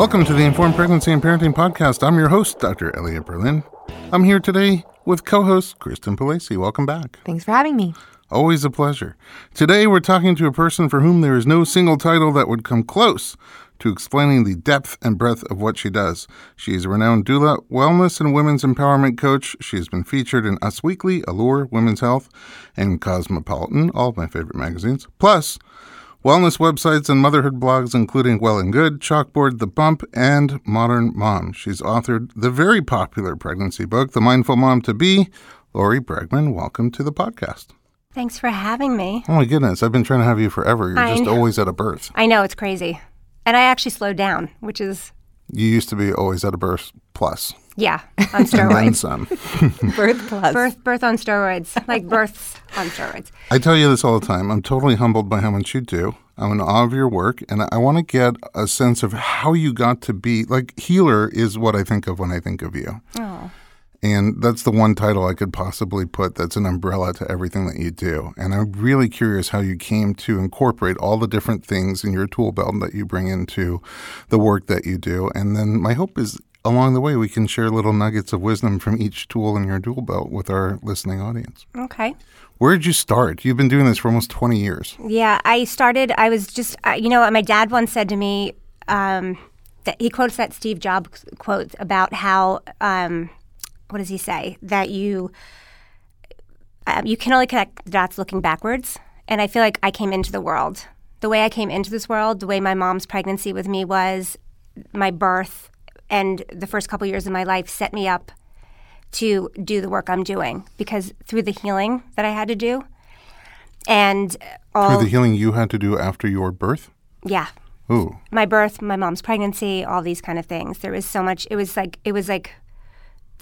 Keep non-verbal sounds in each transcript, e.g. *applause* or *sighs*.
Welcome to the Informed Pregnancy and Parenting Podcast. I'm your host, Dr. Elliot Berlin. I'm here today with co host Kristen Palasi. Welcome back. Thanks for having me. Always a pleasure. Today, we're talking to a person for whom there is no single title that would come close to explaining the depth and breadth of what she does. She is a renowned doula, wellness, and women's empowerment coach. She has been featured in Us Weekly, Allure, Women's Health, and Cosmopolitan, all of my favorite magazines. Plus, wellness websites and motherhood blogs, including Well and Good, Chalkboard, The Bump, and Modern Mom. She's authored the very popular pregnancy book, The Mindful Mom to Be. Lori Bregman, welcome to the podcast. Thanks for having me. Oh my goodness, I've been trying to have you forever. You're I just know. always at a birth. I know it's crazy. And I actually slowed down, which is, You used to be always at a birth plus. Yeah, on And steroids. some. *laughs* Birth plus. birth, birth on steroids, like births on steroids. I tell you this all the time. I'm totally humbled by how much you do. I'm in awe of your work, and I want to get a sense of how you got to be like healer is what I think of when I think of you. Oh, And that's the one title I could possibly put that's an umbrella to everything that you do. And I'm really curious how you came to incorporate all the different things in your tool belt that you bring into the work that you do. And then my hope is along the way we can share little nuggets of wisdom from each tool in your dual belt with our listening audience. okay. Where did you start? You've been doing this for almost 20 years. Yeah, I started, I was just, uh, you know, my dad once said to me, um, that he quotes that Steve Jobs quote about how, um, what does he say? That you, um, you can only connect the dots looking backwards. And I feel like I came into the world. The way I came into this world, the way my mom's pregnancy with me was, my birth, and the first couple years of my life set me up to do the work I'm doing because through the healing that I had to do, and all Through the healing you had to do after your birth? yeah, Ooh. my birth, my mom's pregnancy, all these kind of things. There was so much. It was like it was like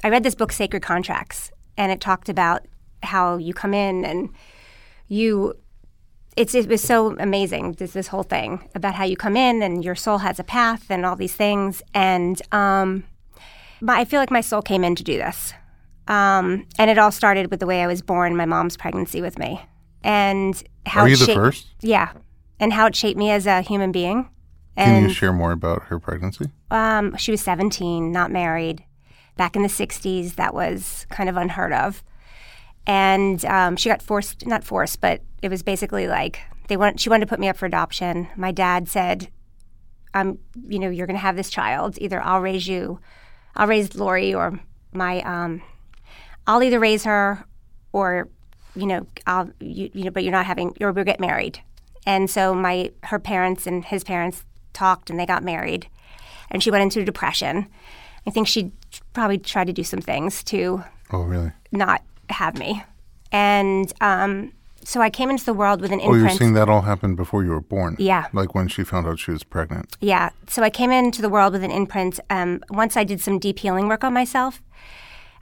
I read this book, Sacred Contracts, and it talked about how you come in and you. It's it was so amazing. This this whole thing about how you come in and your soul has a path and all these things. And um, but I feel like my soul came in to do this. Um, and it all started with the way I was born, my mom's pregnancy with me, and how Are you the first? Yeah, and how it shaped me as a human being. Can you share more about her pregnancy? um, she was 17, not married. Back in the 60s, that was kind of unheard of. And um, she got forced, not forced, but it was basically like they want, she wanted to put me up for adoption. My dad said, um, you know, you're going to have this child. Either I'll raise you, I'll raise Lori, or my, um, I'll either raise her or, you know, I'll, you, you know, but you're not having, or we'll get married. And so my, her parents and his parents talked and they got married and she went into depression. I think she probably tried to do some things to Oh, really? not have me. And um, so I came into the world with an imprint. Oh, you're saying that all happened before you were born? Yeah. Like when she found out she was pregnant. Yeah. So I came into the world with an imprint. Um, once I did some deep healing work on myself,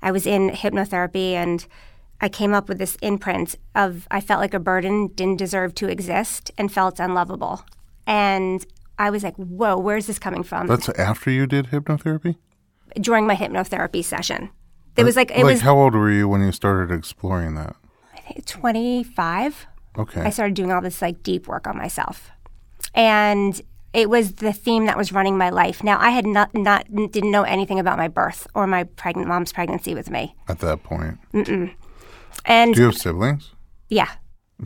I was in hypnotherapy and I came up with this imprint of I felt like a burden, didn't deserve to exist, and felt unlovable. And I was like, whoa, where's this coming from? That's after you did hypnotherapy? During my hypnotherapy session. It was like, it like was how old were you when you started exploring that? I think 25. Okay. I started doing all this like deep work on myself. And it was the theme that was running my life. Now I had not not didn't know anything about my birth or my pregnant mom's pregnancy with me. At that point. And Do you have siblings yeah,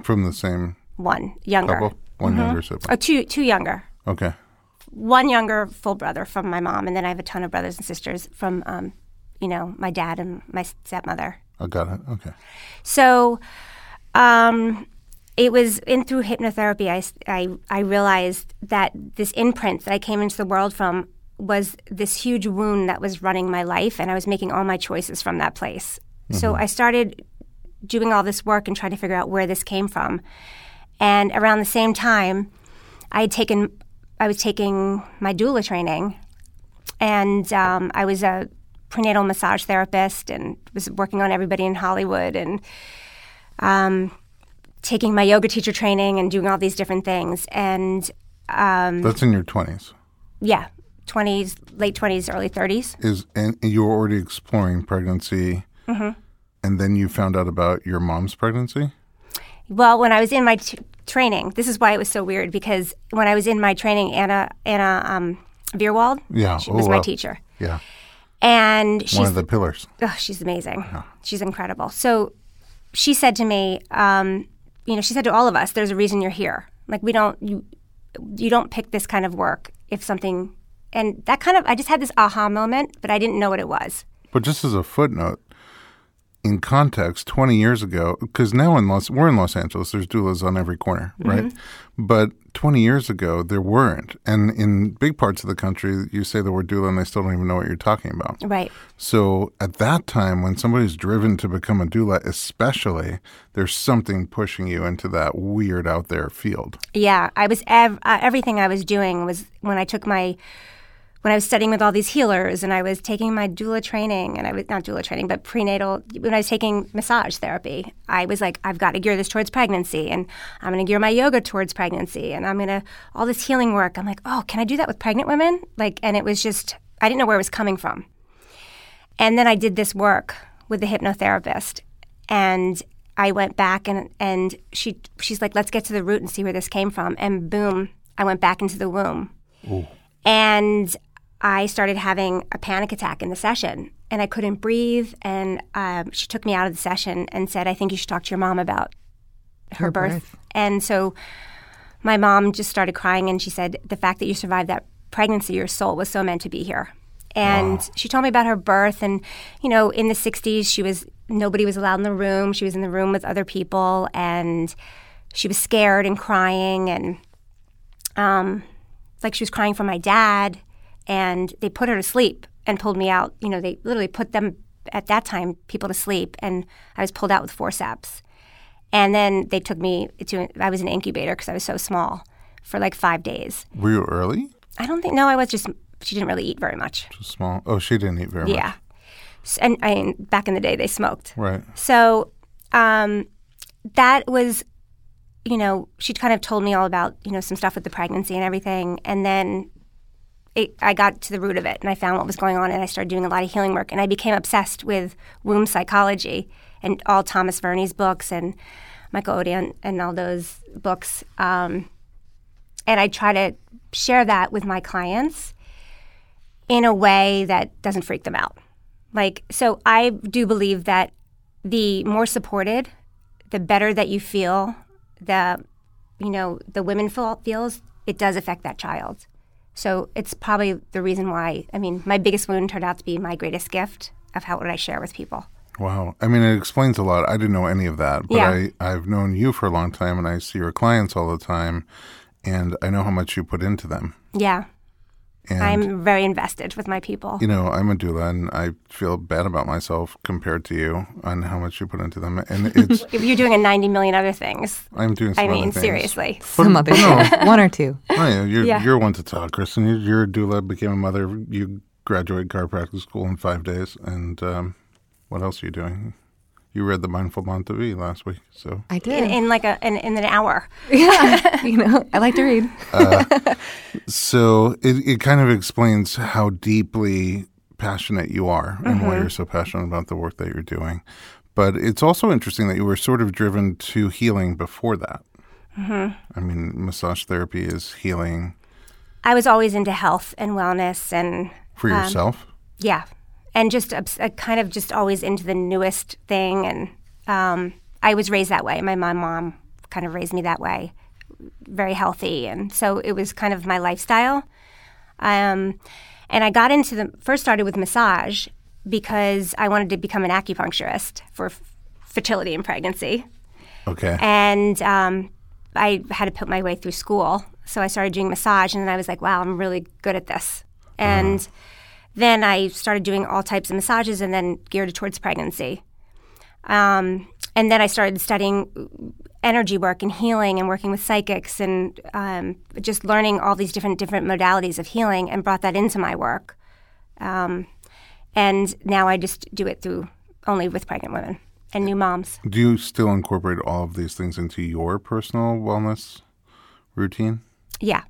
from the same one younger. couple? One younger sibling. Oh, two two younger. Okay. One younger full brother from my mom and then I have a ton of brothers and sisters from um, you know, my dad and my stepmother. I got it. Okay. So, um, it was in through hypnotherapy. I, I, I realized that this imprint that I came into the world from was this huge wound that was running my life, and I was making all my choices from that place. So I started doing all this work and trying to figure out where this came from. And around the same time, I had taken, I was taking my doula training, and um, I was a prenatal massage therapist and was working on everybody in Hollywood and um, taking my yoga teacher training and doing all these different things. And um, That's in your 20s. yeah, 20s, late 20s, early 30s. Is and you were already exploring pregnancy, Mm-hmm. and then you found out about your mom's pregnancy. Well, when I was in my t- training, this is why it was so weird because when I was in my training, Anna, Anna, um, Veerwald. Yeah. She Oh, was my wow. teacher. Yeah. And she's One of the pillars. oh, she's amazing. She's incredible. So she said to me, um, you know, she said to all of us, "There's a reason you're here. Like we don't you you don't pick this kind of work if something." And that kind of I just had this aha moment, but I didn't know what it was. But just as a footnote, in context, 20 years ago, because now in Los, we're in Los Angeles, there's doulas on every corner, right? But 20 years ago, there weren't. And in big parts of the country, you say the word doula and they still don't even know what you're talking about. Right. So at that time, when somebody's driven to become a doula, especially, there's something pushing you into that weird out there field. Yeah, I was ev- uh, everything I was doing was when I took my when I was studying with all these healers and I was taking my doula training and I was not doula training but prenatal when I was taking massage therapy I was like I've got to gear this towards pregnancy and I'm going to gear my yoga towards pregnancy and I'm going to all this healing work I'm like oh can I do that with pregnant women like and it was just I didn't know where it was coming from and then I did this work with the hypnotherapist and I went back and and she she's like, let's get to the root and see where this came from. And boom, I went back into the womb. And I started having a panic attack in the session and I couldn't breathe. And um, she took me out of the session and said, I think you should talk to your mom about her, Her birth. birth. And so my mom just started crying and she said, The fact that you survived that pregnancy, your soul was so meant to be here. And she told me about her birth. And, you know, in the 60s, she was, nobody was allowed in the room. She was in the room with other people and she was scared and crying. And, um, like she was crying for my dad. And they put her to sleep and pulled me out. You know, they literally put them, at that time, people to sleep. And I was pulled out with forceps. And then they took me to, I was an incubator because I was so small for like five days. Were you early? I don't think, no, I was just, she didn't really eat very much. Just small. Oh, she didn't eat very much. Yeah. And I mean, back in the day, they smoked. Right. So um, that was, you know, she kind of told me all about, you know, some stuff with the pregnancy and everything. And then it, I got to the root of it and I found what was going on and I started doing a lot of healing work. And I became obsessed with womb psychology and all Thomas Verny's books and Michael Odent and all those books. Um, and I try to share that with my clients in a way that doesn't freak them out. Like, so I do believe that the more supported, the better that you feel, the, you know, the women feel, feels, it does affect that child. So it's probably the reason why, I mean, my biggest wound turned out to be my greatest gift of how would I share with people. Wow. I mean, it explains a lot. I didn't know any of that, but Yeah. I, I've known you for a long time and I see your clients all the time and I know how much you put into them. Yeah, And, I'm very invested with my people. you know, I'm a doula and I feel bad about myself compared to you on how much you put into them. And *laughs* it's, If you're doing a 90 million other things, I'm doing some I mean, things. seriously. Some others, one or two. Oh, yeah, you're, Yeah. you're one to talk, Kristen. You- You're a doula, became a mother. You graduated chiropractic school in five days. And um, what else are you doing? You read The Mindful Mom to Be last week. So I did. in like a in, in an hour. *laughs* yeah, you know, I like to read. So it, it kind of explains how deeply passionate you are and why Mm-hmm. you're so passionate about the work that you're doing. But it's also interesting that you were sort of driven to healing before that. Mm-hmm. I mean, massage therapy is healing I was always into health and wellness and for Um, yourself. yeah, and just uh, kind of just always into the newest thing. And um, I was raised that way. My my mom kind of raised me that way, very healthy, and so it was kind of my lifestyle. Um, and I got into the first started with massage because I wanted to become an acupuncturist for f- fertility and pregnancy. okay. And um, I had to put my way through school. So I started doing massage, and then I was like, wow, I'm really good at this. And then I started doing all types of massages and then geared towards pregnancy. Um, and then I started studying energy work and healing and working with psychics and um, just learning all these different different modalities of healing and brought that into my work. Um, and now I just do it through only with pregnant women and new moms. Do you still incorporate all of these things into your personal wellness routine? Yeah.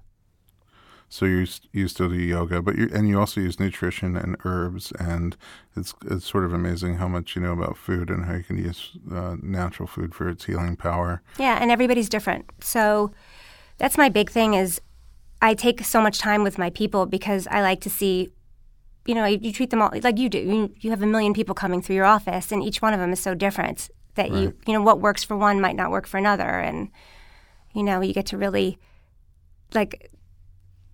So you you still do yoga, but you and you also use nutrition and herbs, and it's it's sort of amazing how much you know about food and how you can use uh, natural food for its healing power. Yeah, and everybody's different. So that's my big thing is I take so much time with my people because I like to see, you know, you treat them all like you do. You, you have a million people coming through your office, and each one of them is so different that you, you know, what works for one might not work for another, and you know, you get to really like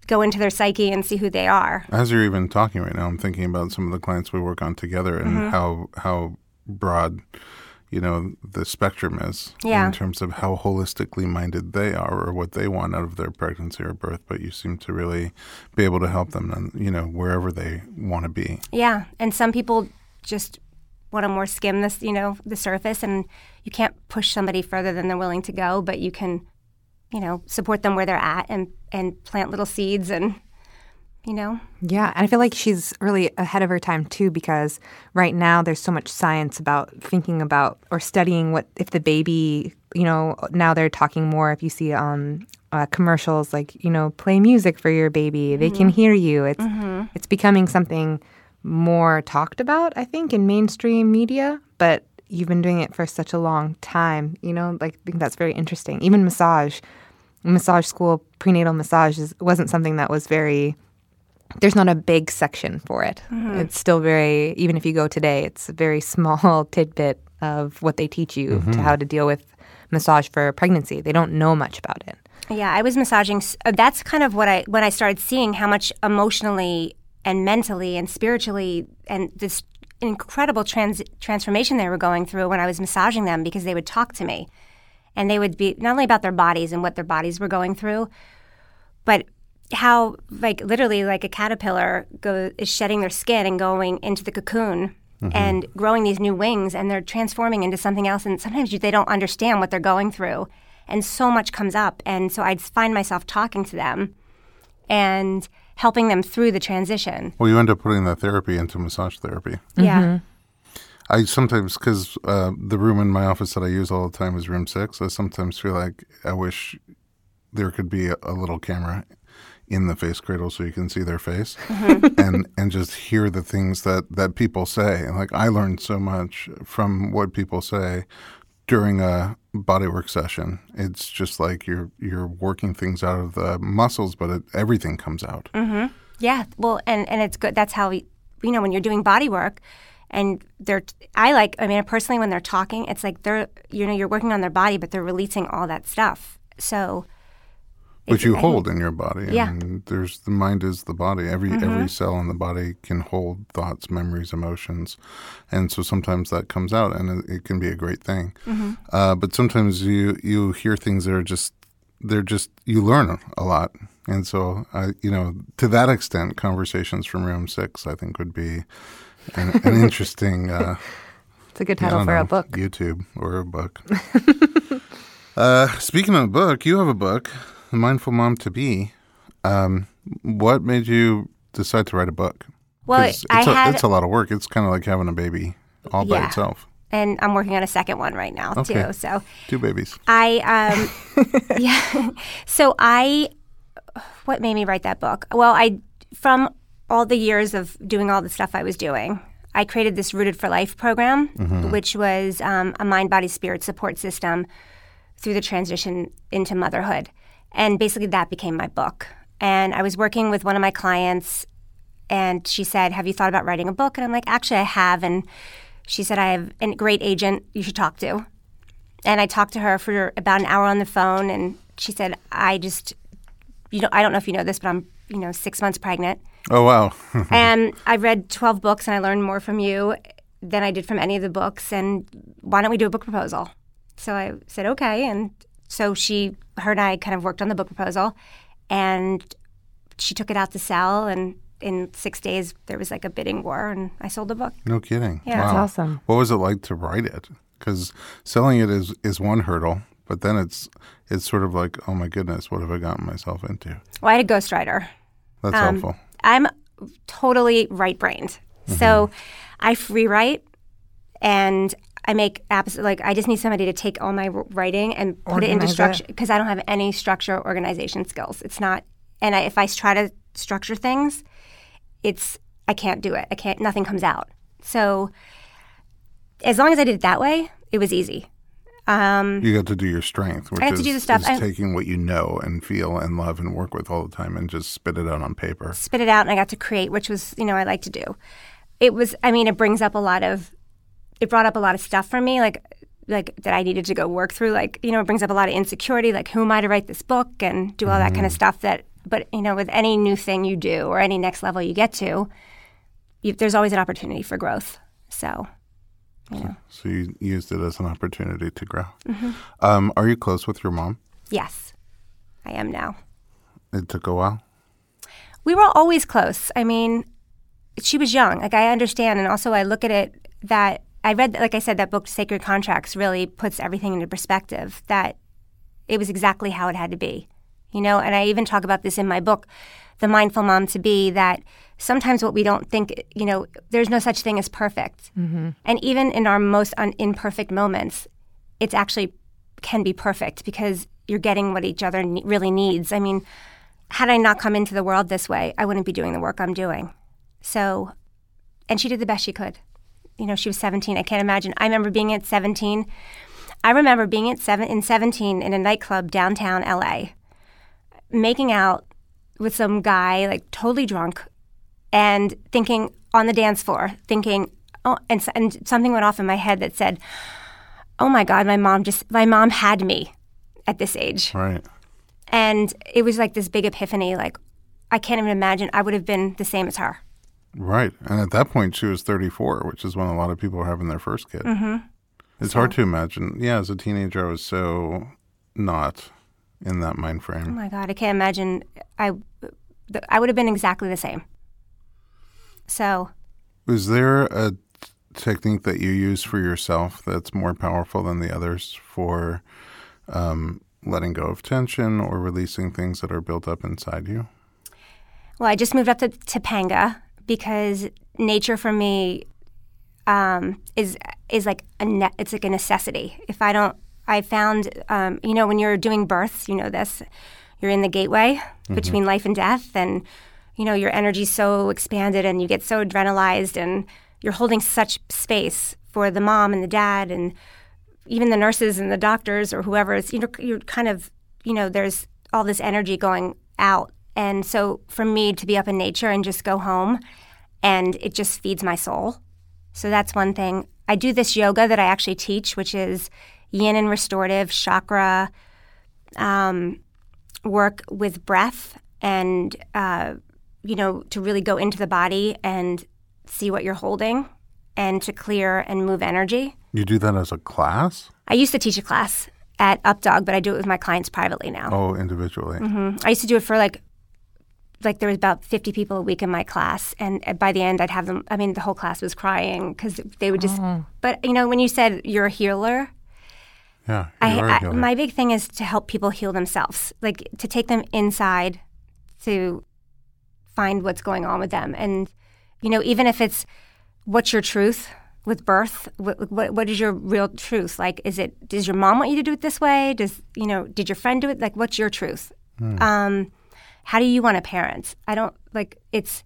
go into their psyche and see who they are. As you're even talking right now, I'm thinking about some of the clients we work on together and Mm-hmm. how how broad, you know, the spectrum is Yeah. in terms of how holistically minded they are or what they want out of their pregnancy or birth. But you seem to really be able to help them, and you know, wherever they want to be. Yeah, and some people just want to more skim this, you know, the surface, and you can't push somebody further than they're willing to go, but you can, you know, support them where they're at and and plant little seeds and, you know, Yeah, and I feel like she's really ahead of her time too because right now there's so much science about thinking about or studying what if the baby, you know, now they're talking more if you see um uh, commercials like, you know, play music for your baby, they can hear you. It's it's becoming something more talked about, I think, in mainstream media, but you've been doing it for such a long time, you know, like I think that's very interesting. Even massage, massage school, prenatal massage is, wasn't something that was very there's not a big section for it. It's still very, even if you go today, it's a very *laughs* small tidbit of what they teach you to how to deal with massage for pregnancy. They don't know much about it. Yeah, I was massaging. uh, That's kind of what I when I started seeing how much emotionally and mentally and spiritually and this incredible trans, transformation they were going through when I was massaging them because they would talk to me, and they would be not only about their bodies and what their bodies were going through, but how like literally like a caterpillar go, is shedding their skin and going into the cocoon mm-hmm. and growing these new wings and they're transforming into something else and sometimes you, they don't understand what they're going through. And so much comes up and so i'd find myself talking to them. And helping them through the transition. Well, you end up putting that therapy into massage therapy. yeah. I sometimes, because uh, the room in my office that I use all the time is room six, I sometimes feel like I wish there could be a, a little camera in the face cradle so you can see their face and and just hear the things that that people say. And like I learned so much from what people say during a bodywork session. It's just like you're you're working things out of the muscles, but it, everything comes out. Mm-hmm. Yeah, well, and and it's good. That's how we, you know, when you're doing body work, and they're. I like. I mean, personally, when they're talking, it's like they're. You know, you're working on their body, but they're releasing all that stuff. So. Which you hold in your body. Yeah. Mm-hmm. Mean, there's the mind is the body. Every every cell in the body can hold thoughts, memories, emotions, and so sometimes that comes out, and it, it can be a great thing. Mm-hmm. Uh, but sometimes you you hear things that are just they're just you learn a lot, and so I you know to that extent, conversations from room six I think would be an, an *laughs* interesting. Uh, It's a good title for a book. YouTube or a book. *laughs* uh, speaking of a book, you have a book, The Mindful Mom to Be. Um, what made you decide to write a book? Well, 'Cause I it's, a, had, it's a lot of work. It's kind of like having a baby all by itself. and I'm working on a second one right now Okay. too. So Two babies. I, um, *laughs* yeah. So I, what made me write that book? Well, I, from all the years of doing all the stuff I was doing, I created this Rooted for Life program, which was um, a mind, body, spirit support system through the transition into motherhood. And basically, that became my book. And I was working with one of my clients, and she said, Have you thought about writing a book? And I'm like, Actually, I have. And she said, I have a great agent you should talk to. And I talked to her for about an hour on the phone, and she said, "I just, you know, I don't know if you know this, but I'm, you know, six months pregnant, Oh, wow. *laughs* and I read twelve books, and I learned more from you than I did from any of the books. And why don't we do a book proposal?" So I said, "Okay." And so she, her, and I kind of worked on the book proposal, and she took it out to sell, and in six days there was like a bidding war, and I sold the book. no kidding. Yeah. wow. That's awesome. What was it like to write it? Because selling it is, is one hurdle, but then it's it's sort of like, oh my goodness, what have I gotten myself into? Well, I had a ghostwriter. That's Um, helpful. I'm totally right brained. So I free write and I make apps like I just need somebody to take all my writing and put it into structure because I don't have any structure or organization skills. It's not, and I, if I try to structure things, it's I can't do it. I can't. Nothing comes out. So as long as I did it that way, it was easy. Um, You got to do your strength, which I is, to do the stuff. I- taking what you know and feel and love and work with all the time and just spit it out on paper. spit it out and I got to create, which was, you know, I like to do. It was, I mean, it brings up a lot of, it brought up a lot of stuff for me, like, like that I needed to go work through. Like, you know, it brings up a lot of insecurity, like who am I to write this book and do all that kind of stuff. That, but you know, with any new thing you do or any next level you get to, you, there's always an opportunity for growth. So, you know, So you used it as an opportunity to grow. Mm-hmm. Um, are you close with your mom? yes, I am now. It took a while. we were always close. I mean, she was young. Like I understand, and also I look at it that I read, like I said, that book Sacred Contracts really puts everything into perspective. That it was exactly how it had to be, you know. And I even talk about this in my book, The Mindful Mom to Be. That sometimes what we don't think, you know, there's no such thing as perfect, mm-hmm. and even in our most un- imperfect moments, it's actually can be perfect because you're getting what each other ne- really needs. I mean, had I not come into the world this way, I wouldn't be doing the work I'm doing. So, and she did the best she could. You know, she was 17. I can't imagine. I remember being at 17. I remember being at seven in 17 in a nightclub downtown LA, making out with some guy like totally drunk, and thinking on the dance floor, thinking, oh, and, and something went off in my head that said, "Oh my God, my mom just my mom had me at this age." Right. And it was like this big epiphany like, I can't even imagine I would have been the same as her. Right. And at that point, she was 34, which is when a lot of people are having their first kid. Mm-hmm. It's hard to imagine. Yeah, as a teenager, I was so not in that mind frame. Oh my God, I can't imagine. I, I would have been exactly the same. So, Is there a t- technique that you use for yourself that's more powerful than the others for um, letting go of tension or releasing things that are built up inside you? well, I just moved up to Topanga because nature for me um, is is like a ne- it's like a necessity. If I don't, I found um, you know when you're doing births, you know this, you're in the gateway between life and death, and you know your energy's so expanded and you get so adrenalized and you're holding such space for the mom and the dad and even the nurses and the doctors or whoever. It's you know you're kind of you know there's all this energy going out, and so for me to be up in nature and just go home, and it just feeds my soul. So that's one thing. I do this yoga that I actually teach, which is yin and restorative chakra um, work with breath and, uh, you know, to really go into the body and see what you're holding and to clear and move energy. You do that as a class? I used to teach a class at Updog, but I do it with my clients privately now. Oh, individually. I used to do it for like like there was about 50 people a week in my class and uh, by the end I'd have them I mean the whole class was crying cuz they would just mm-hmm. but you know when you said you're a healer Yeah. I, You are a I healer. my big thing is to help people heal themselves like to take them inside to find what's going on with them. And you know even if it's what's your truth with birth? What, what, what is your real truth? Like is it does your mom want you to do it this way? Does you know did your friend do it? Like what's your truth? Hmm. Um, how do you want to parent i don't like it's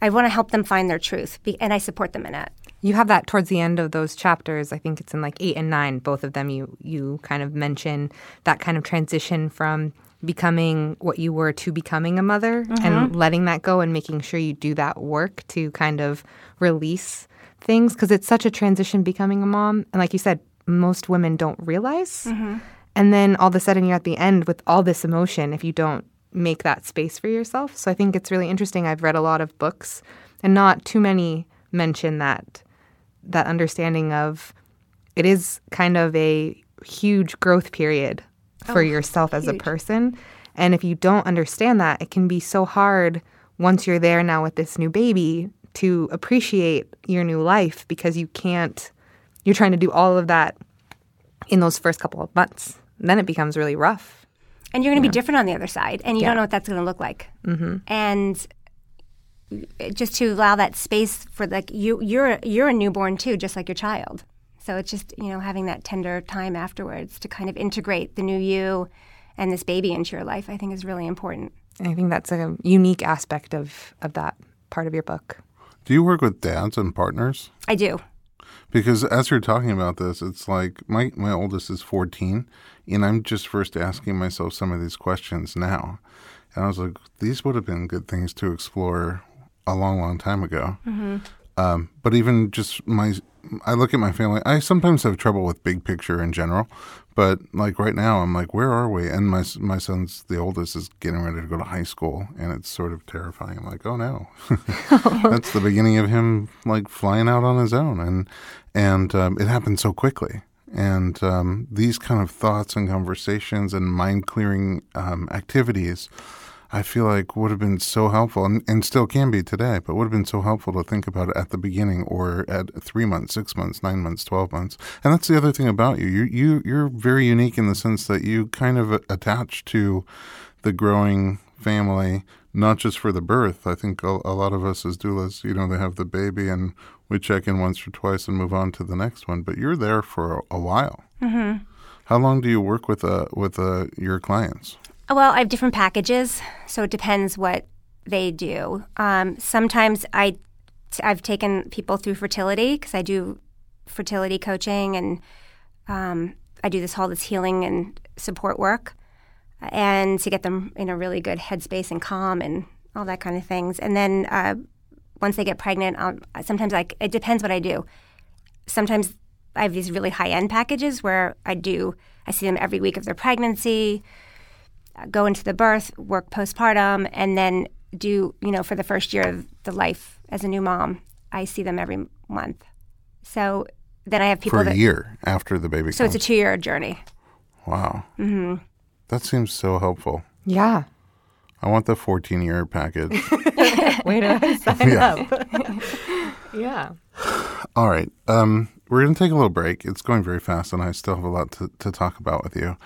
i want to help them find their truth be, and i support them in it You have that towards the end of those chapters. I think it's in like eight and nine. Both of them, you you kind of mention that kind of transition from becoming what you were to becoming a mother and mm-hmm. letting that go and making sure you do that work to kind of release things because it's such a transition becoming a mom. And like you said, most women don't realize. Mm-hmm. And then all of a sudden you're at the end with all this emotion if you don't make that space for yourself. So I think it's really interesting. I've read a lot of books and not too many mention that that understanding of it is kind of a huge growth period for oh, yourself as a person. And if you don't understand that, it can be so hard once you're there now with this new baby to appreciate your new life because you can't, you're trying to do all of that in those first couple of months. And then it becomes really rough. And you're going to be different on the other side and you Yeah. don't know what that's going to look like mm-hmm. and just to allow that space for like you you're you're a newborn too just like your child so it's just you know having that tender time afterwards to kind of integrate the new you and this baby into your life i think is really important I think that's a unique aspect of, of that part of your book. Do you work with dads and partners? i do Because as you're talking about this, it's like my, my oldest is 14, and I'm just first asking myself some of these questions now. And I was like, these would have been good things to explore a long, long time ago. Um, but even just my, I look at my family. I sometimes have trouble with big picture in general, but like right now, I'm like, where are we? And my my son's the oldest is getting ready to go to high school, and it's sort of terrifying. I'm like, oh no, *laughs* *laughs* that's the beginning of him like flying out on his own, and and um, it happened so quickly. And um, these kind of thoughts and conversations and mind clearing um, activities I feel like would have been so helpful and, and still can be today, but would have been so helpful to think about at the beginning or at three months, six months, nine months, twelve months. And that's the other thing about you. You you you're very unique in the sense that you kind of attach to the growing family, not just for the birth. I think a, a lot of us as doulas, you know, they have the baby and we check in once or twice and move on to the next one. But you're there for a, a while. Mm-hmm. How long do you work with uh, with uh, your clients? Well, I have different packages, so it depends what they do. Um, sometimes I, I've taken people through fertility because I do fertility coaching and um, I do this all this healing and support work, and to get them in a really good headspace and calm and all that kind of things. And then uh, once they get pregnant, I'll, sometimes like it depends what I do. Sometimes I have these really high end packages where I do I see them every week of their pregnancy go into the birth, work postpartum, and then do, you know, for the first year of the life as a new mom, I see them every month. So then I have people for a that, year after the baby. So comes. it's a two year journey. Wow. Mm-hmm. That seems so helpful. Yeah. I want the 14 year package. *laughs* Way to sign Yeah. up. *laughs* yeah. *sighs* All right. Um, we're going to take a little break. It's going very fast, and I still have a lot to, to talk about with you.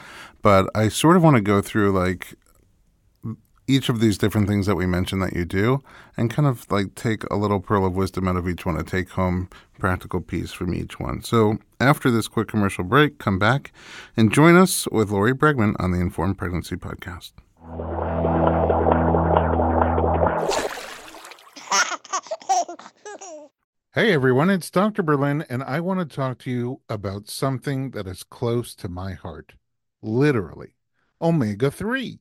But I sort of want to go through like each of these different things that we mentioned that you do and kind of like take a little pearl of wisdom out of each one, a take home practical piece from each one. So after this quick commercial break, come back and join us with Lori Bregman on the Informed Pregnancy Podcast. Hey everyone, it's Dr. Berlin, and I want to talk to you about something that is close to my heart. Literally, omega 3.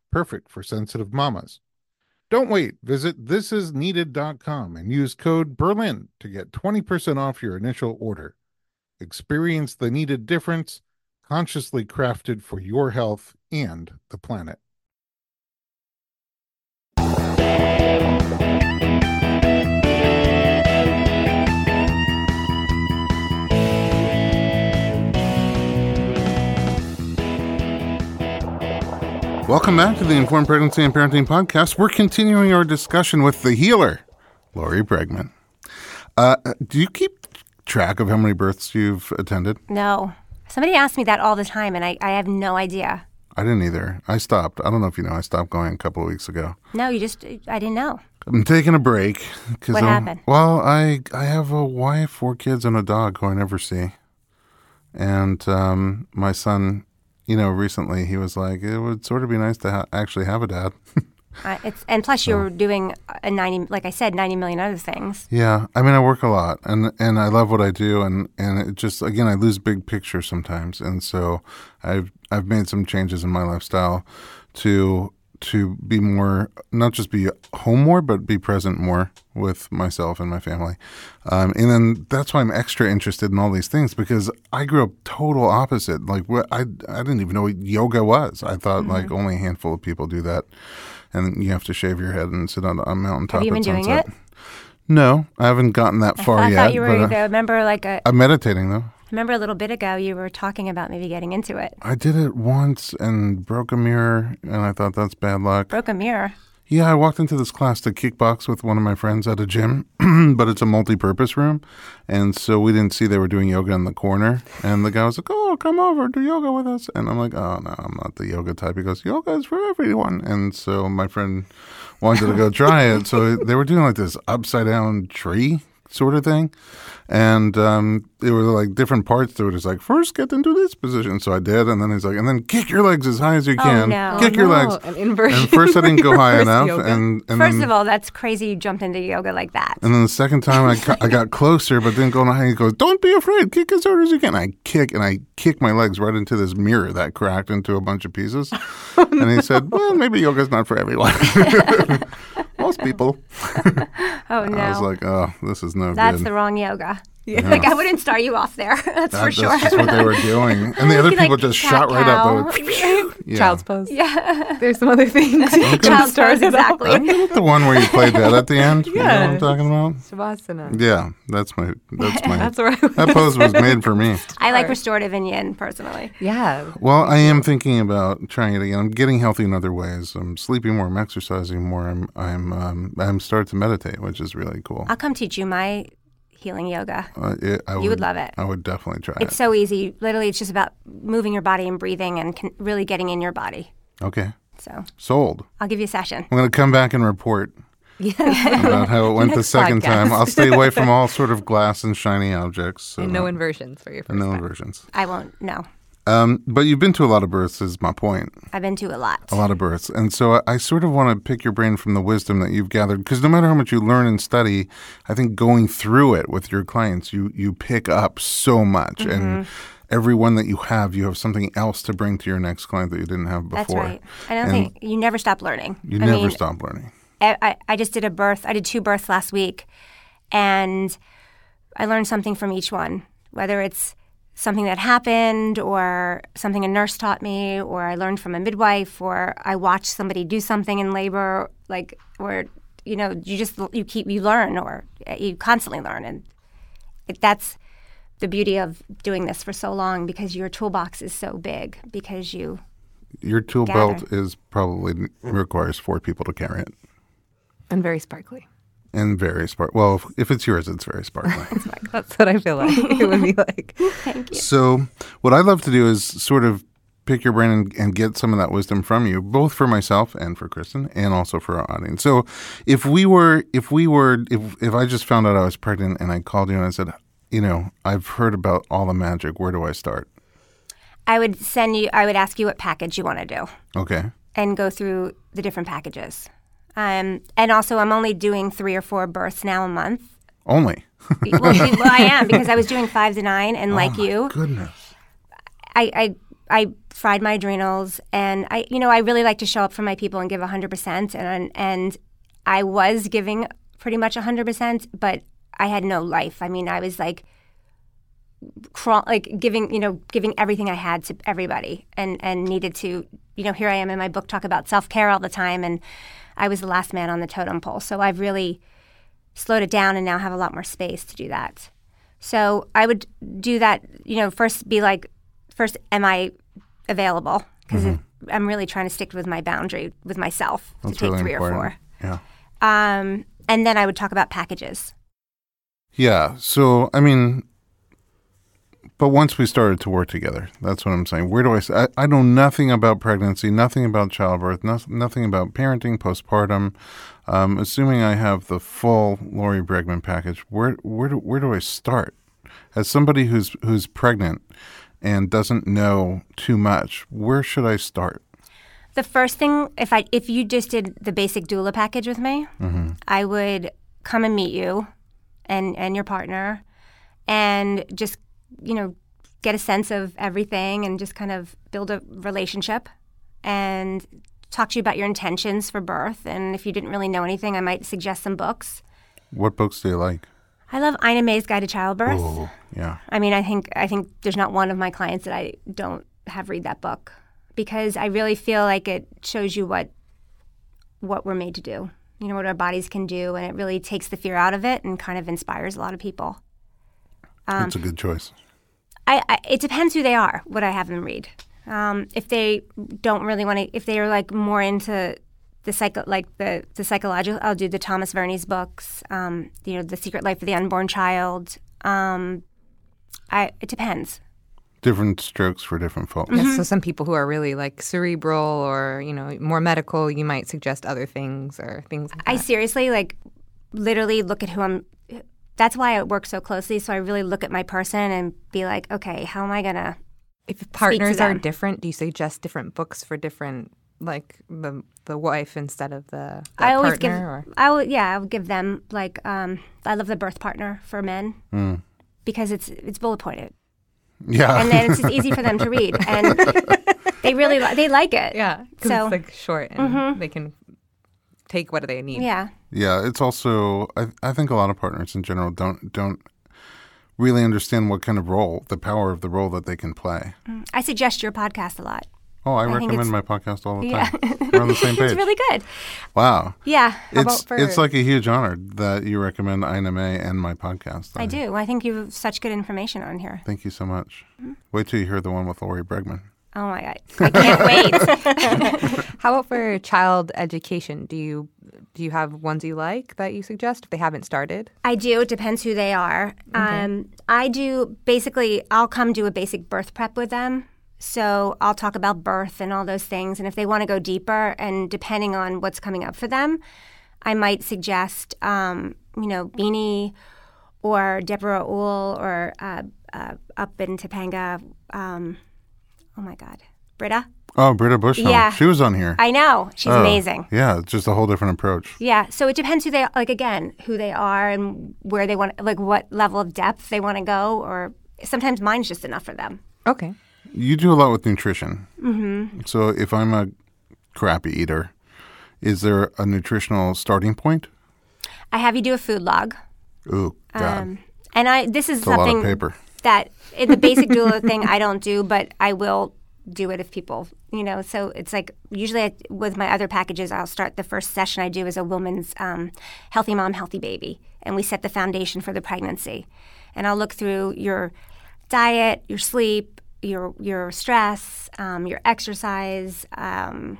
perfect for sensitive mamas. Don't wait. Visit thisisneeded.com and use code BERLIN to get 20% off your initial order. Experience the needed difference, consciously crafted for your health and the planet. Welcome back to the Informed Pregnancy and Parenting Podcast. We're continuing our discussion with the healer, Lori Bregman. Uh, do you keep track of how many births you've attended? No. Somebody asks me that all the time, and I, I have no idea. I didn't either. I stopped. I don't know if you know. I stopped going a couple of weeks ago. No, you just, I didn't know. I'm taking a break. Cause What I'm- happened? Well, I I have a wife, four kids, and a dog who I never see. And um, my son, you know, recently he was like, it would sort of be nice to ha- actually have a dad. *laughs* Uh, it's and plus you're doing a ninety, like I said, ninety million other things. Yeah, I mean, I work a lot, and and I love what I do, and and it just again, I lose big picture sometimes, and so I've I've made some changes in my lifestyle to to be more not just be home more, but be present more with myself and my family, um, and then that's why I'm extra interested in all these things because I grew up total opposite. Like what I I didn't even know what yoga was. I thought like only a handful of people do that. And you have to shave your head and sit on a mountaintop. Have you been doing it? No, I haven't gotten that far I yet. I thought you were. but, uh, remember, like a I'm meditating though. remember a little bit ago, you were talking about maybe getting into it. I did it once and broke a mirror, and I thought that's bad luck. Broke a mirror. Yeah, I walked into this class to kickbox with one of my friends at a gym, *clears throat* but it's a multi-purpose room, and so we didn't see they were doing yoga in the corner. And the guy was like, "Oh, come over, do yoga with us." And I'm like, "Oh no, I'm not the yoga type." He goes, "Yoga is for everyone." And so my friend wanted to go try it, so they were doing like this upside down tree sort of thing. And um, there were like different parts to it. It's like, first get into this position. So I did. And then he's like, and then kick your legs as high as you can. no. Kick Oh, your no, legs. an inversion. And first I didn't go high *laughs* enough. yoga. And, and First then, of all, that's crazy you jumped into yoga like that. and then the second time I, ca- I got *laughs* closer, but then going high, he goes, don't be afraid. Kick as hard as you can. I kick and I kick my legs right into this mirror that cracked into a bunch of pieces. *laughs* and he said, well, maybe yoga's not for everyone. Most people. *laughs* oh no. *laughs* I was like, oh, this is no that's good. the wrong yoga. Like I wouldn't start you off there. *laughs* That's That- for sure. That's what they were doing. And the *laughs* other Be like people just cat shot right up. cow. They *laughs* yeah. Child's pose. yeah. There's some other things. you can Child's start pose, exactly. I'm good at the one where you played that at the end. You know what I'm Yeah. talking about? Shavasana. Yeah, that's my that's my That's right. that pose was made for me. I like restorative and yin personally. Yeah. Well, I am thinking about trying it again. I'm getting healthy in other ways. I'm sleeping more. I'm exercising more. I'm I'm um, I'm starting to meditate, which is really cool. I'll come teach you my healing yoga. Uh, it, I You would love it. I would definitely try It's it. so easy. Literally, it's just about moving your body and breathing and con- really getting in your body. Okay, So sold. I'll give you a session. I'm going to come back and report *laughs* about how it *laughs* went the Next second time. I'll stay away from *laughs* all sort of glass and shiny objects. So And no that- inversions for your first and no time. inversions. I won't. No, Um, but you've been to a lot of births, is my point. I've been to a lot. A lot of births. And so I, I sort of want to pick your brain from the wisdom that you've gathered. Because no matter how much you learn and study, I think going through it with your clients, you, you pick up so much. Mm-hmm. And every one that you have, you have something else to bring to your next client that you didn't have before. That's right. I don't And think you never stop learning. You I never mean, stop learning. I, I- I just did a birth. I did two births last week, and I learned something from each one. Whether it's something that happened, or something a nurse taught me, or I learned from a midwife, or I watched somebody do something in labor, like or you know, you just you keep you learn, or eh, you constantly learn, and it, that's the beauty of doing this for so long because your toolbox is so big because you Your tool Gather. belt is probably requires four people to carry it. And very sparkly. And very spark. Well, if, if it's yours, it's very sparkly. *laughs* That's what I feel like *laughs* it would be like. *laughs* Thank you. So, what I love to do is sort of pick your brain and, and get some of that wisdom from you, both for myself and for Kristen, and also for our audience. So, if we were, if we were, if if I just found out I was pregnant and I called you and I said, you know, I've heard about all the magic. Where do I start? I would send you I would ask you what package you want to do. Okay. and go through the different packages. Um, and also, I'm only doing three or four births now a month. Only. well, well, I am *laughs* because I was doing five to nine, and like you, Goodness. I, I I fried my adrenals, and I you know I really like to show up for my people and give hundred percent, and and I was giving pretty much hundred percent, but I had no life. I mean, I was like. Crawl, like giving you know giving everything I had to everybody and and needed to you know here I am in my book talk about self care all the time and I was the last man on the totem pole so I've really slowed it down and now have a lot more space to do that. So I would do that, you know, first be like, first, am I available? Because I'm really trying to stick with my boundary with myself That's to take really three important. or Yeah. four. Um, and then I would talk about packages. Yeah. So, I mean, but once we started to work together, that's what I'm saying. Where do I? I know nothing about pregnancy, nothing about childbirth, no, nothing about parenting, postpartum. Um, assuming I have the full Lori Bregman package, where, where, do, where do I start? As somebody who's, who's pregnant and doesn't know too much, where should I start? The first thing, if I if you just did the basic doula package with me, I would come and meet you, and and your partner, and just you know get a sense of everything, and just kind of build a relationship, and talk to you about your intentions for birth. And if you didn't really know anything, I might suggest some books. What books do you like? I love Ina May's Guide to Childbirth. Oh, yeah. I mean, I think I think there's not one of my clients that I don't have read that book because I really feel like it shows you what what we're made to do. You know what our bodies can do, and it really takes the fear out of it and kind of inspires a lot of people. Um, That's a good choice. I, I it depends who they are. What I have them read. Um, if they don't really want to, if they are like more into the psycho like the the psychological. I'll do the Thomas Verny's books. Um, you know, The Secret Life of the Unborn Child. Um, I it depends. Different strokes for different folks. Yeah, so some people who are really like cerebral or you know more medical, you might suggest other things or things. Like I seriously like literally look at who I'm. That's why I work so closely. So I really look at my person and be like, okay, how am I gonna? if partners are them. different, do you suggest different books for different like the the wife instead of the, the I always give. or? I would yeah. I would give them like. Um, I love the birth partner for men because it's it's bullet pointed Yeah. and then it's just easy for them to read and *laughs* they really li- they like it. Yeah, So- it's like short and they can take what do they need. Yeah. Yeah, it's also I, I think a lot of partners in general don't don't really understand what kind of role, the power of the role that they can play. Mm, I suggest your podcast a lot. Oh, I, think recommend my podcast all the Yeah. time. We're on the same *laughs* page. It's really good. wow. Yeah, How it's for- it's like a huge honor that you recommend Ina May and my podcast. I do. I think you have such good information on here. Thank you so much. Mm-hmm. Wait till you hear the one with Lori Bregman. Oh my god, *laughs* I can't wait. *laughs* How about for child education? Do you do you have ones you like that you suggest if they haven't started? I do. It depends who they are. Um, I do basically. I'll come do a basic birth prep with them. So I'll talk about birth and all those things. And if they want to go deeper, and depending on what's coming up for them, I might suggest, um, you know, Beanie or Deborah Uhl or uh, uh, up in Topanga. Um, oh my God, Britta. Oh, Britta Bushnell. Yeah. She was on here. I know she's Oh, amazing. Yeah, it's just a whole different approach. Yeah, so it depends who they like again, who they are and where they want like what level of depth they want to go or sometimes mine's just enough for them. Okay. You do a lot with nutrition. Mm-hmm. So if I'm a crappy eater, is there a nutritional starting point? I have you do a food log. Ooh, God. Um, and I this is a lot of something paper. That in the basic *laughs* doula thing I don't do, but I will do it if people, you know. So it's like usually I, with my other packages, I'll start the first session I do is a woman's um, healthy mom, healthy baby, and we set the foundation for the pregnancy. And I'll look through your diet, your sleep, your your stress, um, your exercise, um,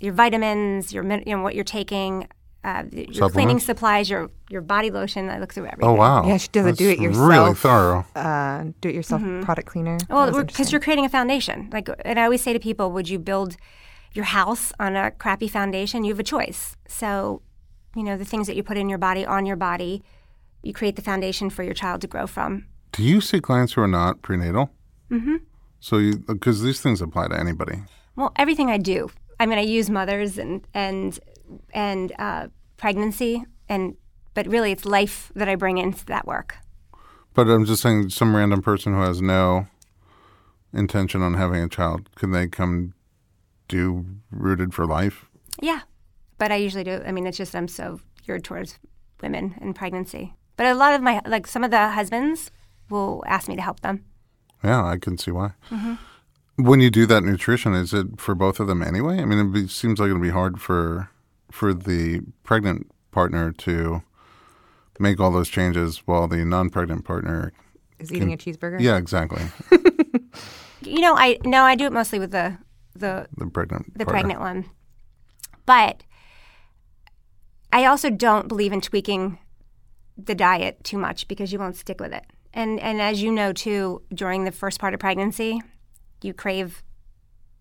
your vitamins, your you know what you're taking. Uh, your cleaning supplies, your your body lotion. I look through everything. Oh, wow. Yeah, she does a do-it-yourself. Really thorough. Uh, do it yourself product cleaner. Well, because you're creating a foundation. Like, and I always say to people, would you build your house on a crappy foundation? You have a choice. So, you know, the things that you put in your body on your body, you create the foundation for your child to grow from. Do you see clients who are not prenatal? Mm-hmm. So you, because these things apply to anybody. Well, everything I do. I mean, I use mothers and and and uh, pregnancy, and but really, it's life that I bring into that work. But I'm just saying, some random person who has no intention on having a child, can they come do Rooted for Life? Yeah, but I usually do. I mean, it's just I'm so geared towards women and pregnancy. But a lot of my like some of the husbands will ask me to help them. Yeah, I can see why. Mm-hmm. When you do that nutrition, is it for both of them anyway? I mean, it be, seems like it'll be hard for for the pregnant partner to make all those changes while the non-pregnant partner. is eating a cheeseburger. Yeah, exactly. *laughs* You know, I no, I do it mostly with the the The pregnant. the partner. pregnant one. But I also don't believe in tweaking the diet too much because you won't stick with it. And and as you know too, during the first part of pregnancy, you crave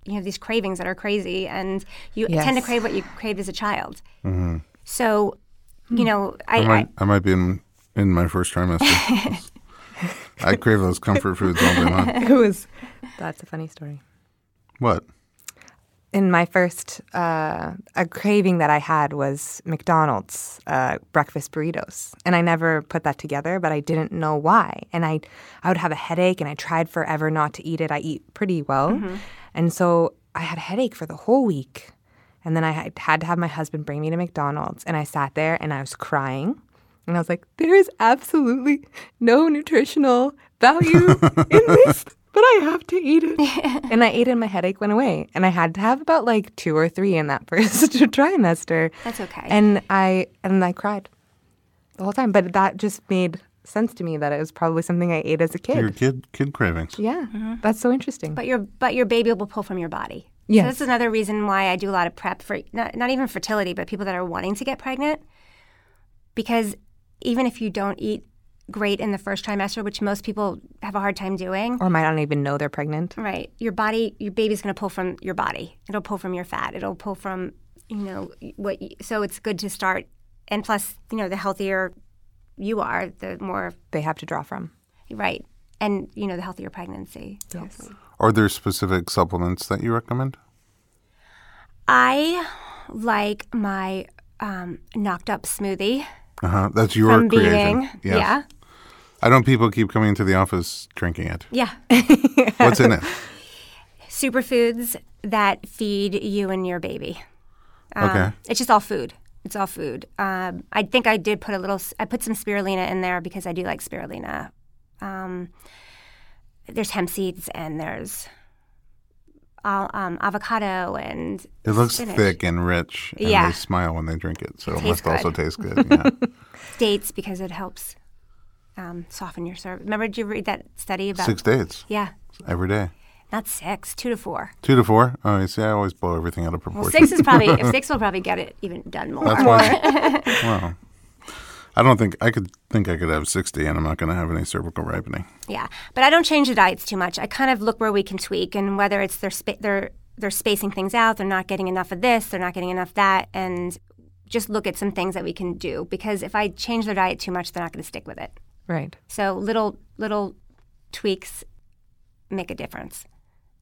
you have these cravings that are crazy and you tend to crave what you craved as a child. So, you know, I, I I, might, I might be in in my first trimester. *laughs* I crave those comfort foods all day long. it was. That's a funny story. What? in my first uh, a craving that I had was McDonald's uh, breakfast burritos, and I never put that together, but I didn't know why. And I I would have a headache, and I tried forever not to eat it. I eat pretty well, and so I had a headache for the whole week. And then I had had to have my husband bring me to McDonald's, and I sat there and I was crying. And I was like, there is absolutely no nutritional value *laughs* in this, but I have to eat it. *laughs* and I ate it and my headache went away. And I had to have about like two or three in that *laughs* first trimester. That's okay. And I and I cried the whole time. But that just made sense to me that it was probably something I ate as a kid. Your kid kid cravings. yeah. Mm-hmm. That's so interesting. but your but your baby will pull from your body. So Yes. that's another reason why I do a lot of prep for not, not even fertility, but people that are wanting to get pregnant. Because even if you don't eat great in the first trimester, which most people have a hard time doing, Or might not even know they're pregnant. right? Your body, your baby's going to pull from your body. It'll pull from your fat. It'll pull from you know what. You, so it's good to start. And plus, you know, the healthier you are, the more They have to draw from. right, and you know, the healthier pregnancy. Yes. Are there specific supplements that you recommend? I like my um, knocked up smoothie Uh huh. That's your from creation. Beaming. Yes. Yeah. I know people keep coming into the office drinking it. Yeah. *laughs* What's in it? Superfoods that feed you and your baby. Um, Okay. It's just all food. It's all food. Um, I think I did put a little, I put some spirulina in there because I do like spirulina. Um, there's hemp seeds and there's uh, um, avocado and It looks spinach. thick and rich, and Yeah. they smile when they drink it, so it, tastes must also good. taste good. Yeah. *laughs* dates because it helps um, soften your cervix. Remember, did you read that study about? Six dates Yeah, every day. Not six, two to four. Two to four. Oh, you see, I always blow everything out of Well, proportion. six is probably if *laughs* six will probably get it even done more. That's why. *laughs* well, I don't think I could think I could have sixty, and I'm not going to have any cervical ripening. Yeah, but I don't change the diets too much. I kind of look where we can tweak, and whether it's they're spa- they're they're spacing things out, they're not getting enough of this, they're not getting enough that, and just look at some things that we can do. Because if I change their diet too much, they're not going to stick with it. Right. So little little tweaks make a difference.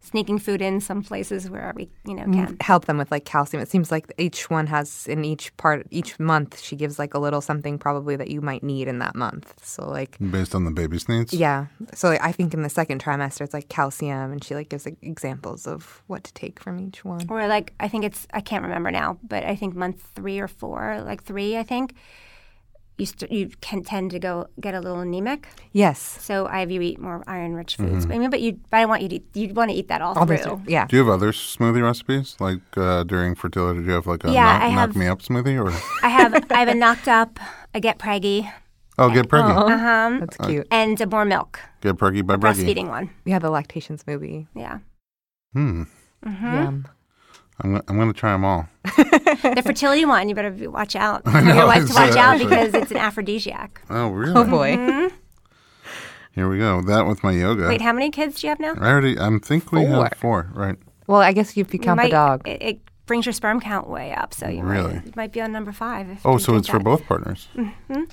Sneaking food in some places where we you know mm, can. Help them with like calcium. It seems like each one has in each part, each month, she gives like a little something probably that you might need in that month. So, like, Based on the baby's needs. yeah. So, like, I think in the second trimester, it's like calcium, and she like gives like, examples of what to take from each one. Or like I think it's I can't remember now, but I think month three or four, like three, I think. You st- you can tend to go get a little anemic. Yes. So I have you eat more iron-rich foods. I mean, but you, but I want you to, eat, you want to eat that all, All through. those, yeah. Do you have other smoothie recipes like uh, during fertility? Do you have like a Yeah, knock, I knock me up smoothie or I have, I have a knocked up, a get preggy, oh get preggy, uh-huh, That's cute. and a more milk get preggy by Breggy. breastfeeding one. Yeah, the lactation smoothie. Yeah. Hmm. Yum. I'm I'm going to try them all. The fertility one, you better be- watch out. *laughs* I For know, your wife to watch out because it's an aphrodisiac. *laughs* Oh really? Oh boy. Here we go. That with my yoga. Wait, how many kids do you have now? I already. I think we Four. have four. Right. Well, I guess if you You count might- the dog. It, it brings your sperm count way up, so you Really? might, you might be on number five. if Oh, so drink it's for both partners.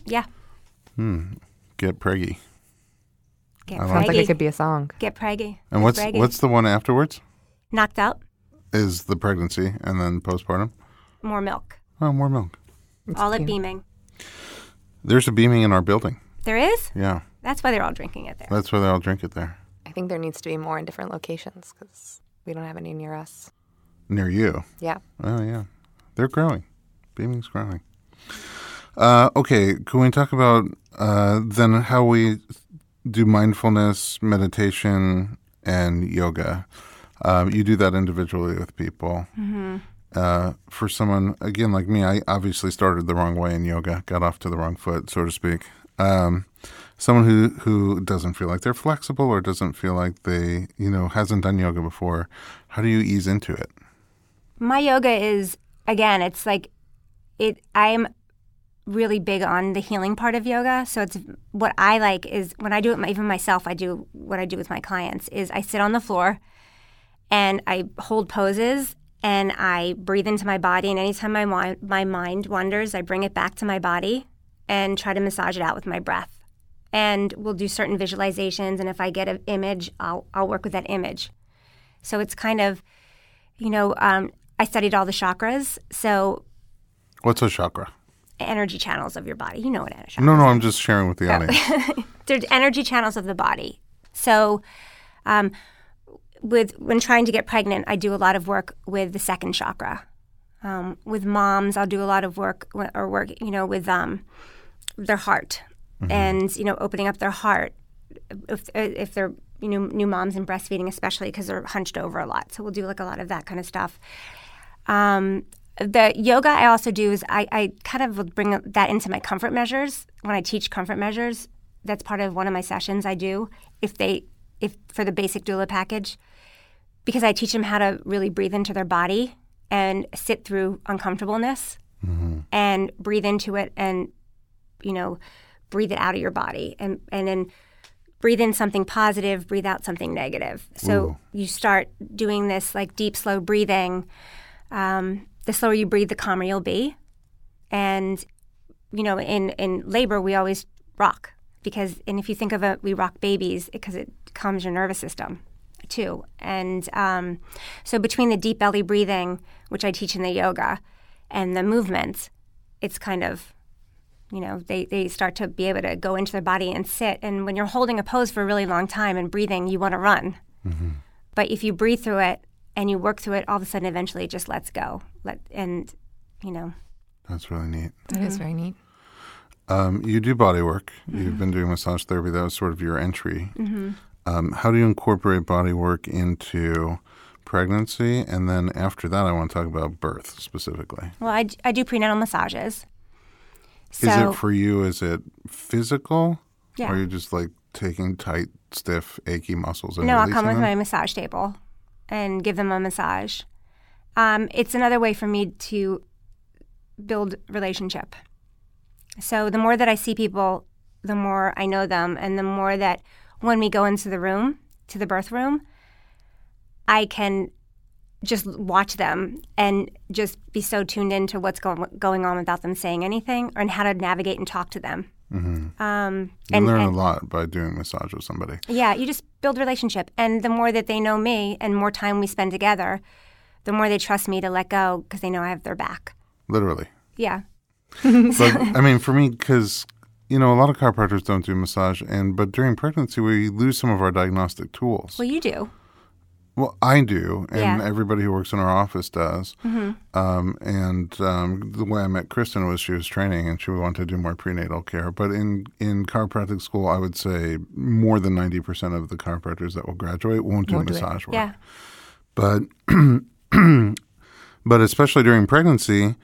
Yeah. Hmm. Get preggy. Get I like Sounds like preggy. it could be a song. Get preggy. And Get what's preggy. what's the one afterwards? knocked out? Is the pregnancy and then postpartum? More milk. Oh, more milk. all at beaming. There's a beaming in our building. There is. Yeah, That's why they're all drinking it there. that's why they all drink it there. I think there needs to be more in different locations because we don't have any near us. Near you. Yeah. Oh yeah, they're growing. Beaming's growing. Uh, okay, can we talk about uh, then how we do mindfulness, meditation, and yoga? Um, you do that individually with people. Uh, for someone again like me, I obviously started the wrong way in yoga, got off to the wrong foot, so to speak. Um, someone who who doesn't feel like they're flexible or doesn't feel like they you know hasn't done yoga before, how do you ease into it? My yoga is again, it's like it I'm really big on the healing part of yoga. So it's what I like is when I do it my- even myself, I do what I do with my clients is I sit on the floor and I hold poses and I breathe into my body and anytime my my mind wanders, I bring it back to my body and try to massage it out with my breath. And we'll do certain visualizations and if I get an image, I'll I'll work with that image. So it's kind of you know, um, I studied all the chakras, so What's a chakra? energy channels of your body. You know what a chakra No, no, I'm just sharing with the audience. *laughs* They're energy channels of the body. So, um, with when trying to get pregnant, I do a lot of work with the second chakra. Um, with moms, I'll do a lot of work or work, you know, with um, their heart and you know, opening up their heart. If if they're you know new moms and breastfeeding, especially because they're hunched over a lot, so we'll do like a lot of that kind of stuff. Um, the yoga I also do is I, I kind of bring that into my comfort measures when I teach comfort measures. That's part of one of my sessions I do. If they if for the basic doula package, because I teach them how to really breathe into their body and sit through uncomfortableness and breathe into it and, you know, breathe it out of your body and, and then breathe in something positive, breathe out something negative. So Ooh. you start doing this like deep, slow breathing. Um, the slower you breathe, the calmer you'll be. And, you know, in, in labor, we always rock because, and if you think of it, we rock babies because it calms your nervous system too. And um, so between the deep belly breathing, which I teach in the yoga, and the movements, it's kind of, you know, they, they start to be able to go into their body and sit. And when you're holding a pose for a really long time and breathing, you want to run. But if you breathe through it and you work through it, all of a sudden, eventually, it just lets go. Let and, you know, That's really neat. That is very neat. Um, you do body work. Mm-hmm. You've been doing massage therapy. That was sort of your entry. Um, how do you incorporate body work into pregnancy? And then after that, I want to talk about birth specifically. well, I, I do prenatal massages. So, is it for you? Is it physical? Yeah. Or are you just like taking tight, stiff, achy muscles and No, I'll come with them? my massage table and give them a massage. Um, it's another way for me to build relationship. So the more that I see people, the more I know them, and the more that when we go into the room, to the birth room, I can just watch them and just be so tuned into what's going going on without them saying anything, and how to navigate and talk to them. Mm-hmm. Um, You and, learn and- a lot by doing massage with somebody. yeah, you just build relationship, and the more that they know me, and more time we spend together, the more they trust me to let go because they know I have their back. Literally. Yeah, But *laughs* I mean, for me, because you know, a lot of chiropractors don't do massage, and but during pregnancy, we lose some of our diagnostic tools. well, you do. Well, I do, and Yeah. everybody who works in our office does. Mm-hmm. Um, and um, the way I met Kristen was she was training, and she wanted to do more prenatal care. But in in chiropractic school, I would say more than ninety percent of the chiropractors that will graduate won't do Won't do massage work. Yeah, But *clears throat* but especially during pregnancy,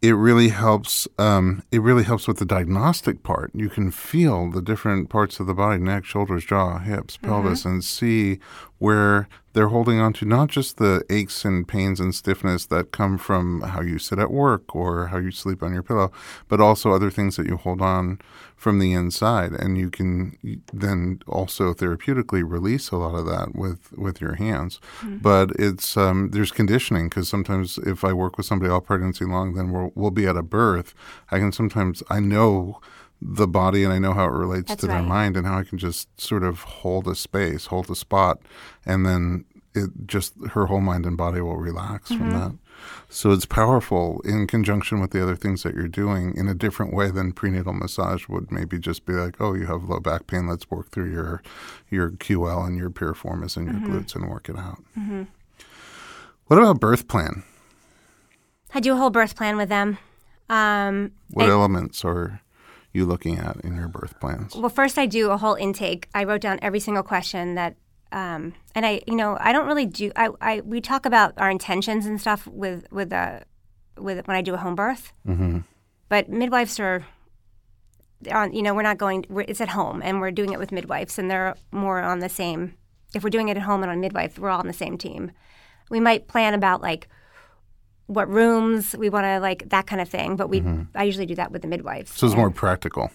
it really helps. Um, it really helps with the diagnostic part. You can feel the different parts of the body: neck, shoulders, jaw, hips, pelvis, and see where they're holding on to not just the aches and pains and stiffness that come from how you sit at work or how you sleep on your pillow, but also other things that you hold on from the inside, and you can then also therapeutically release a lot of that with with your hands. But it's um, there's conditioning because sometimes if I work with somebody all pregnancy long, then we'll we'll be at a birth. I can sometimes I know the body and I know how it relates That's to their right. mind and how I can just sort of hold a space, hold a spot, and then it just her whole mind and body will relax from Mm-hmm. that. So it's powerful in conjunction with the other things that you're doing in a different way than prenatal massage would maybe just be like, oh, you have low back pain, let's work through your your QL and your piriformis and your Mm-hmm. glutes and work it out. What about birth plan? I do a whole birth plan with them. Um, What and- elements are you looking at in your birth plans? well, first I do a whole intake. I wrote down every single question that, um, and I, you know, I don't really do. I, I we talk about our intentions and stuff with with uh, with when I do a home birth. Mm-hmm. but midwives are on you know we're not going we're, it's at home and we're doing it with midwives and they're more on the same if we're doing it at home and on midwife we're all on the same team we might plan about like what rooms we want to like that kind of thing but we i usually do that with the midwives. So it's more practical.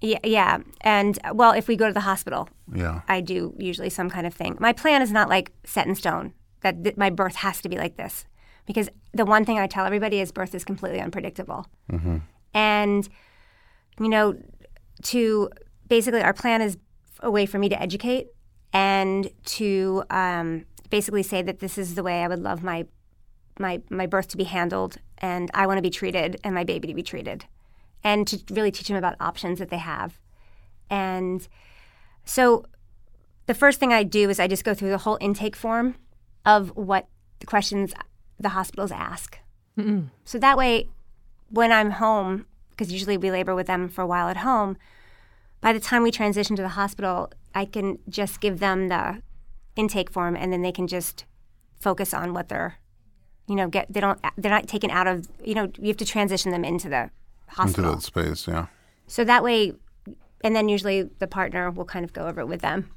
yeah, yeah. And well if we go to the hospital Yeah. i do usually some kind of thing. My plan is not like set in stone that th- my birth has to be like this because the one thing i tell everybody is birth is completely unpredictable. And you know to basically our plan is a way for me to educate and to um, basically say that this is the way i would love my my my birth to be handled and i want to be treated and my baby to be treated and to really teach them about options that they have. And so the first thing i do is i just go through the whole intake form of what the questions the hospitals ask. So that way when I'm home, because usually we labor with them for a while at home, by the time we transition to the hospital, I can just give them the intake form and then they can just focus on what they're, you know, get, they don't, they're not taken out of, you know, you have to transition them into the Into that space, yeah. So that way, and then usually the partner will kind of go over it with them.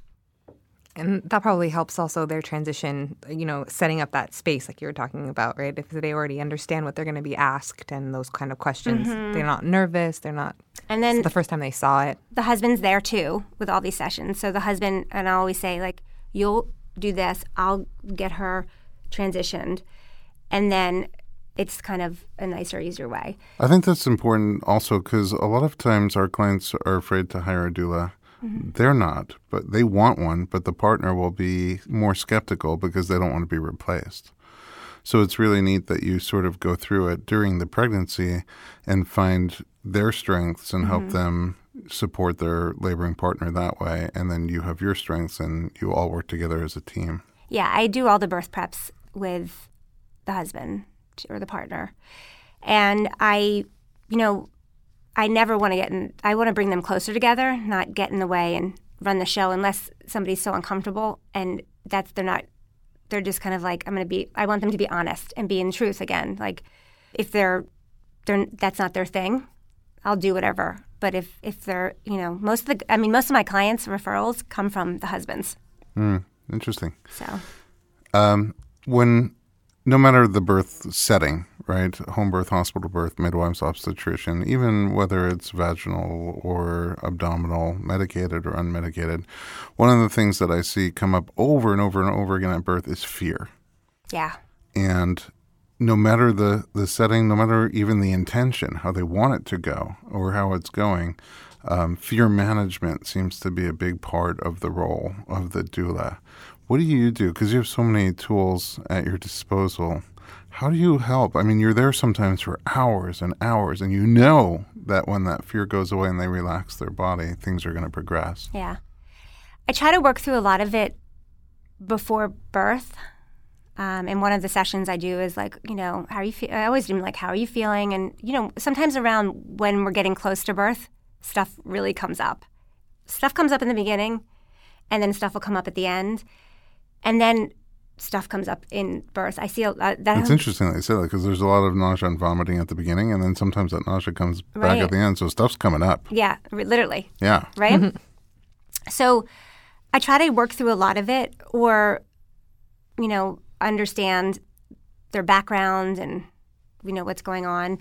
And that probably helps also their transition, you know, setting up that space like you were talking about, right? If they already understand what they're going to be asked and those kind of questions, mm-hmm. they're not nervous, they're not. And then It's the first time they saw it. the husband's there too with all these sessions. So the husband and I always say like, you'll do this, I'll get her transitioned, and then it's kind of a nicer, easier way. I think that's important also because a lot of times our clients are afraid to hire a doula. Mm-hmm. They're not, but they want one, but the partner will be more skeptical because they don't want to be replaced. So it's really neat that you sort of go through it during the pregnancy and find their strengths and help mm-hmm. them support their laboring partner that way. And then you have your strengths and you all work together as a team. Yeah, I do all the birth preps with the husband or the partner. And I, you know, I never want to get in, I want to bring them closer together, not get in the way and run the show unless somebody's so uncomfortable and that's, they're not, they're just kind of like, I'm going to be, I want them to be honest and be in truth again. Like if they're, they're, that's not their thing, I'll do whatever. But if, if they're, you know, most of the, I mean, most of my clients' referrals come from the husbands. Hmm, interesting. So. Um, when no matter the birth setting, right? Home birth, hospital birth, midwives, obstetrician, even whether it's vaginal or abdominal, medicated or unmedicated, one of the things that I see come up over and over and over again at birth is fear. Yeah. And no matter the, the setting, no matter even the intention, how they want it to go or how it's going, um, fear management seems to be a big part of the role of the doula. What do you do? Because you have so many tools at your disposal. How do you help? I mean, you're there sometimes for hours and hours, and you know that when that fear goes away and they relax their body, things are going to progress. Yeah. I try to work through a lot of it before birth. Um, and one of the sessions I do is like, you know, how are you feel? I always do like, how are you feeling? And, you know, sometimes around when we're getting close to birth, stuff really comes up. Stuff comes up in the beginning, and then stuff will come up at the end. And then stuff comes up in birth. I see a, uh, that. It's interesting that you say that because there's a lot of nausea and vomiting at the beginning, and then sometimes that nausea comes back Right. at the end. So stuff's coming up. yeah, r- literally. Yeah. right? so I try to work through a lot of it or, you know, understand their background and, you know, what's going on.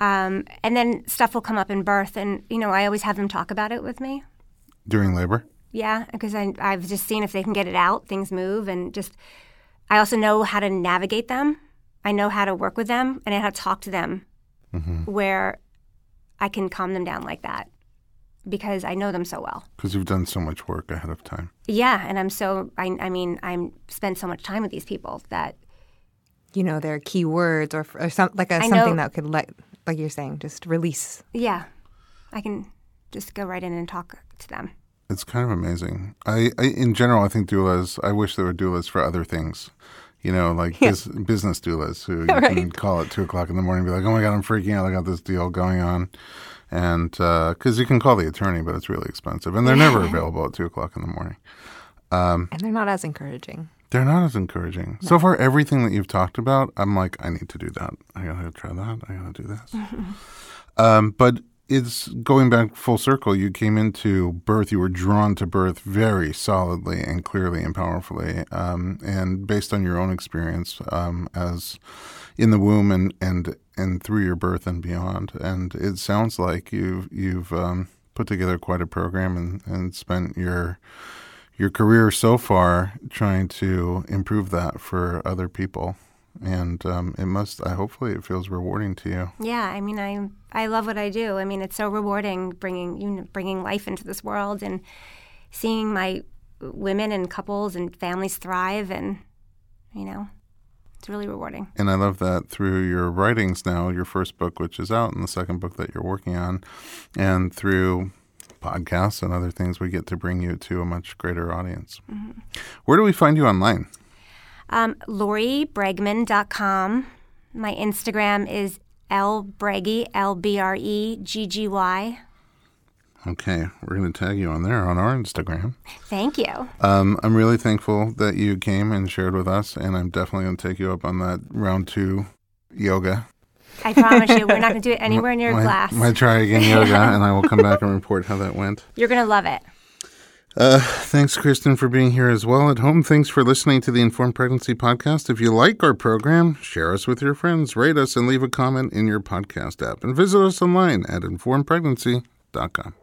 Um, and then stuff will come up in birth. And, you know, I always have them talk about it with me. During labor? Yeah, because I, I've just seen if they can get it out, things move. And just, I also know how to navigate them. I know how to work with them and I know how to talk to them mm-hmm. where I can calm them down like that because I know them so well. Because you've done so much work ahead of time. Yeah, and I'm so I, I mean I'm spent so much time with these people that You know, their key words or, or some, like a, I something know- that could let, like you're saying, just release. yeah, I can just go right in and talk to them. It's kind of amazing. I, I in general, I think doulas. I wish there were doulas for other things. You know, like bus- business doulas who *laughs* you can call at two o'clock in the morning and be like, "Oh my god, I'm freaking out! I got this deal going on," and because you can call the attorney, but it's really expensive, and they're never available at two o'clock in the morning. And they're not as encouraging. They're not as encouraging. So far, everything that you've talked about, I'm like, I need to do that. I gotta try that. I gotta do this. *laughs* um, but it's going back full circle. You came into birth. You were drawn to birth very solidly and clearly and powerfully, um, and based on your own experience um, as in the womb and and and through your birth and beyond. And it sounds like you've you've um, put together quite a program and, and spent your your career so far trying to improve that for other people and um, it must i hopefully it feels rewarding to you Yeah, I mean I I love what I do. I mean it's so rewarding bringing you know, bringing life into this world and seeing my women and couples and families thrive and you know it's really rewarding. and i love that through your writings now your first book which is out and the second book that you're working on and through podcasts and other things we get to bring you to a much greater audience where do we find you online Um, LoriBregman.com. My Instagram is lbreggy, L B R E G G Y. okay we're going to tag you on there on our instagram Thank you. Um, I'm really thankful that you came and shared with us, and I'm definitely going to take you up on that round two yoga. I promise you, we're not going to do it *laughs* anywhere near my, glass. My try again yoga, *laughs* and I will come back and report how that went. You're going to love it. Uh, thanks, Kristen, for being here as well at home. Thanks for listening to the Informed Pregnancy Podcast. If you like our program, share us with your friends, rate us, and leave a comment in your podcast app. And visit us online at informedpregnancy.com.